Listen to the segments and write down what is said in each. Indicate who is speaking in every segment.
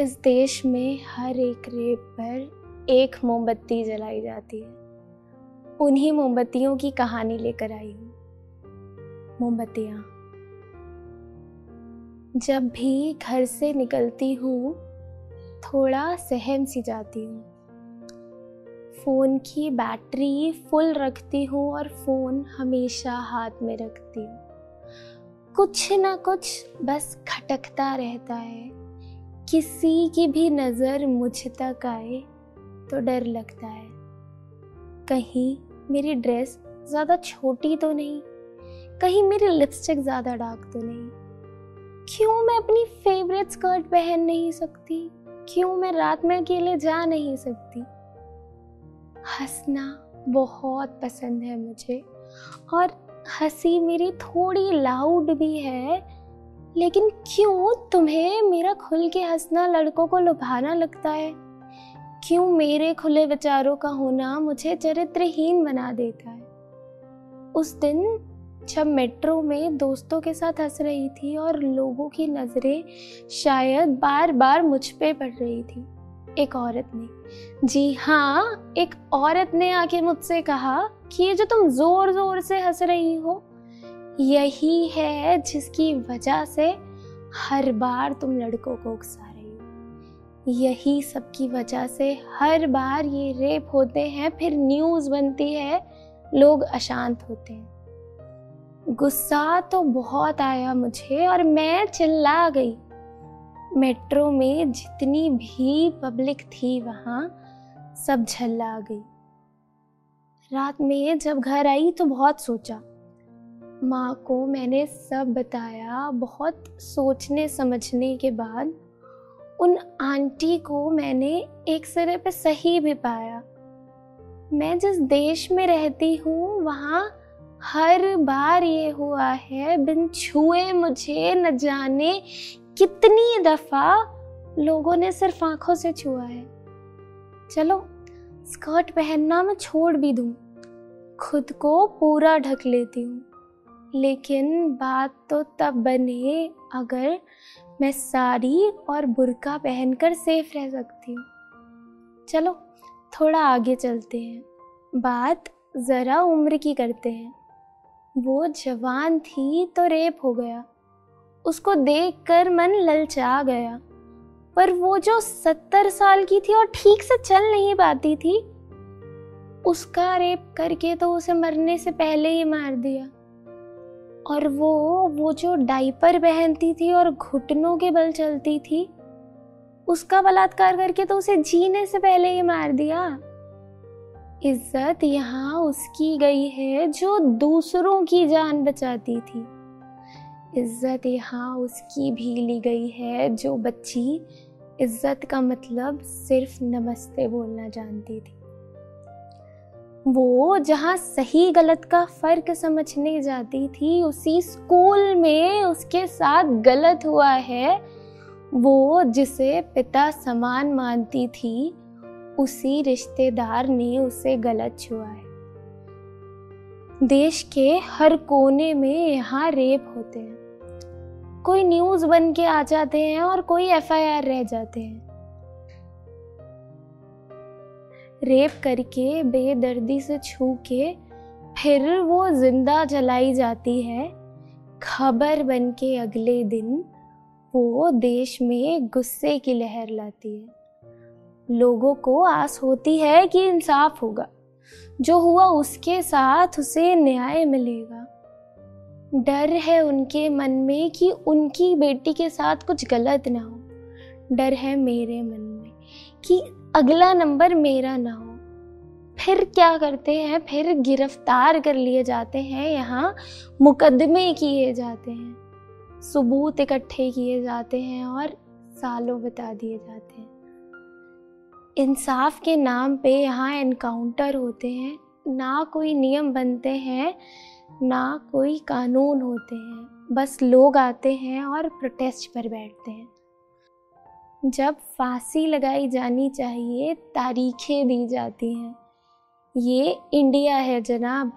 Speaker 1: इस देश में हर एक रेप पर एक मोमबत्ती जलाई जाती है। उन्हीं मोमबत्तियों की कहानी लेकर आई हूँ। मोमबत्तियाँ। जब भी घर से निकलती हूँ, थोड़ा सहम सी जाती हूँ। फ़ोन की बैटरी फुल रखती हूँ और फ़ोन हमेशा हाथ में रखती हूँ। कुछ ना कुछ बस खटकता रहता है। किसी की भी नज़र मुझ तक आए तो डर लगता है। कहीं मेरी ड्रेस ज़्यादा छोटी तो नहीं, कहीं मेरी लिपस्टिक ज़्यादा डार्क तो नहीं। क्यों मैं अपनी फेवरेट स्कर्ट पहन नहीं सकती? क्यों मैं रात में अकेले जा नहीं सकती? हंसना बहुत पसंद है मुझे, और हँसी मेरी थोड़ी लाउड भी है लेकिन क्यों तुम्हें मेरा खुल के हंसना लड़कों को लुभाना लगता है? क्यों मेरे खुले विचारों का होना मुझे चरित्रहीन बना देता है? उस दिन जब मेट्रो में दोस्तों के साथ हंस रही थी और लोगों की नज़रें शायद बार बार मुझ पे पड़ रही थी, एक औरत ने। जी हाँ एक औरत ने आके मुझसे कहा कि ये जो तुम ज़ोर ज़ोर से हंस रही हो यही है जिसकी वजह से हर बार तुम लड़कों को उकसा रही हो। यही सबकी वजह से हर बार ये रेप होते हैं, फिर न्यूज़ बनती है, लोग अशांत होते हैं। गुस्सा तो बहुत आया मुझे और मैं चिल्ला गई। मेट्रो में जितनी भी पब्लिक थी वहाँ सब झल्ला गई। रात में जब घर आई तो बहुत सोचा। माँ को मैंने सब बताया बहुत सोचने समझने के बाद उन आंटी को मैंने एक सिरे पे सही भी पाया। मैं जिस देश में रहती हूँ, वहाँ हर बार ये हुआ है, बिन छुए मुझे न जाने कितनी दफ़ा लोगों ने सिर्फ़ आँखों से छुआ है। चलो, स्कर्ट पहनना मैं छोड़ भी दूँ। खुद को पूरा ढक लेती हूँ। लेकिन बात तो तब बने अगर मैं साड़ी और बुरका पहनकर सेफ़ रह सकती हूँ। चलो, थोड़ा आगे चलते हैं। बात ज़रा उम्र की करते हैं। वो जवान थी तो रेप हो गया। उसको देखकर मन ललचा गया। पर वो जो सत्तर साल की थी और ठीक से चल नहीं पाती थी, उसका रेप करके तो उसे मरने से पहले ही मार दिया। और वो वो जो डाइपर पहनती थी और घुटनों के बल चलती थी, उसका बलात्कार करके तो उसे जीने से पहले ही मार दिया। इज़्ज़त यहाँ उसकी गई है जो दूसरों की जान बचाती थी। इज़्ज़त यहाँ उसकी भी ली गई है जो बच्ची, इज़्ज़त का मतलब सिर्फ़ नमस्ते बोलना जानती थी। वो जहाँ सही गलत का फ़र्क समझने जाती थी, उसी स्कूल में उसके साथ गलत हुआ है, वो जिसे पिता समान मानती थी, उसी रिश्तेदार ने उसे गलत छुआ है। देश के हर कोने में यहाँ रेप होते हैं। कोई न्यूज़ बन के आ जाते हैं और कोई एफआईआर रह जाते हैं। रेप करके, बेदर्दी से छू के फिर वो ज़िंदा जलाई जाती है। खबर बन के अगले दिन वो देश में गुस्से की लहर लाती है। लोगों को आस होती है कि इंसाफ होगा। जो हुआ उसके साथ उसे न्याय मिलेगा। डर है उनके मन में कि उनकी बेटी के साथ कुछ गलत ना हो। डर है मेरे मन में कि अगला नंबर मेरा ना हो। फिर क्या करते हैं? फिर गिरफ़्तार कर लिए जाते हैं, यहाँ मुकदमे किए जाते हैं, सबूत इकट्ठे किए जाते हैं और सालों बता दिए जाते हैं। इंसाफ के नाम पे यहाँ एनकाउंटर होते हैं, ना कोई नियम बनते हैं, ना कोई कानून होते हैं। बस लोग आते हैं और प्रोटेस्ट पर बैठते हैं। जब फांसी लगाई जानी चाहिए, तारीखें दी जाती हैं। ये इंडिया है जनाब।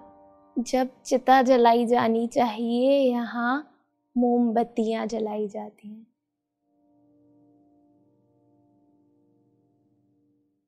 Speaker 1: जब चिता जलाई जानी चाहिए, यहाँ मोमबत्तियाँ जलाई जाती हैं।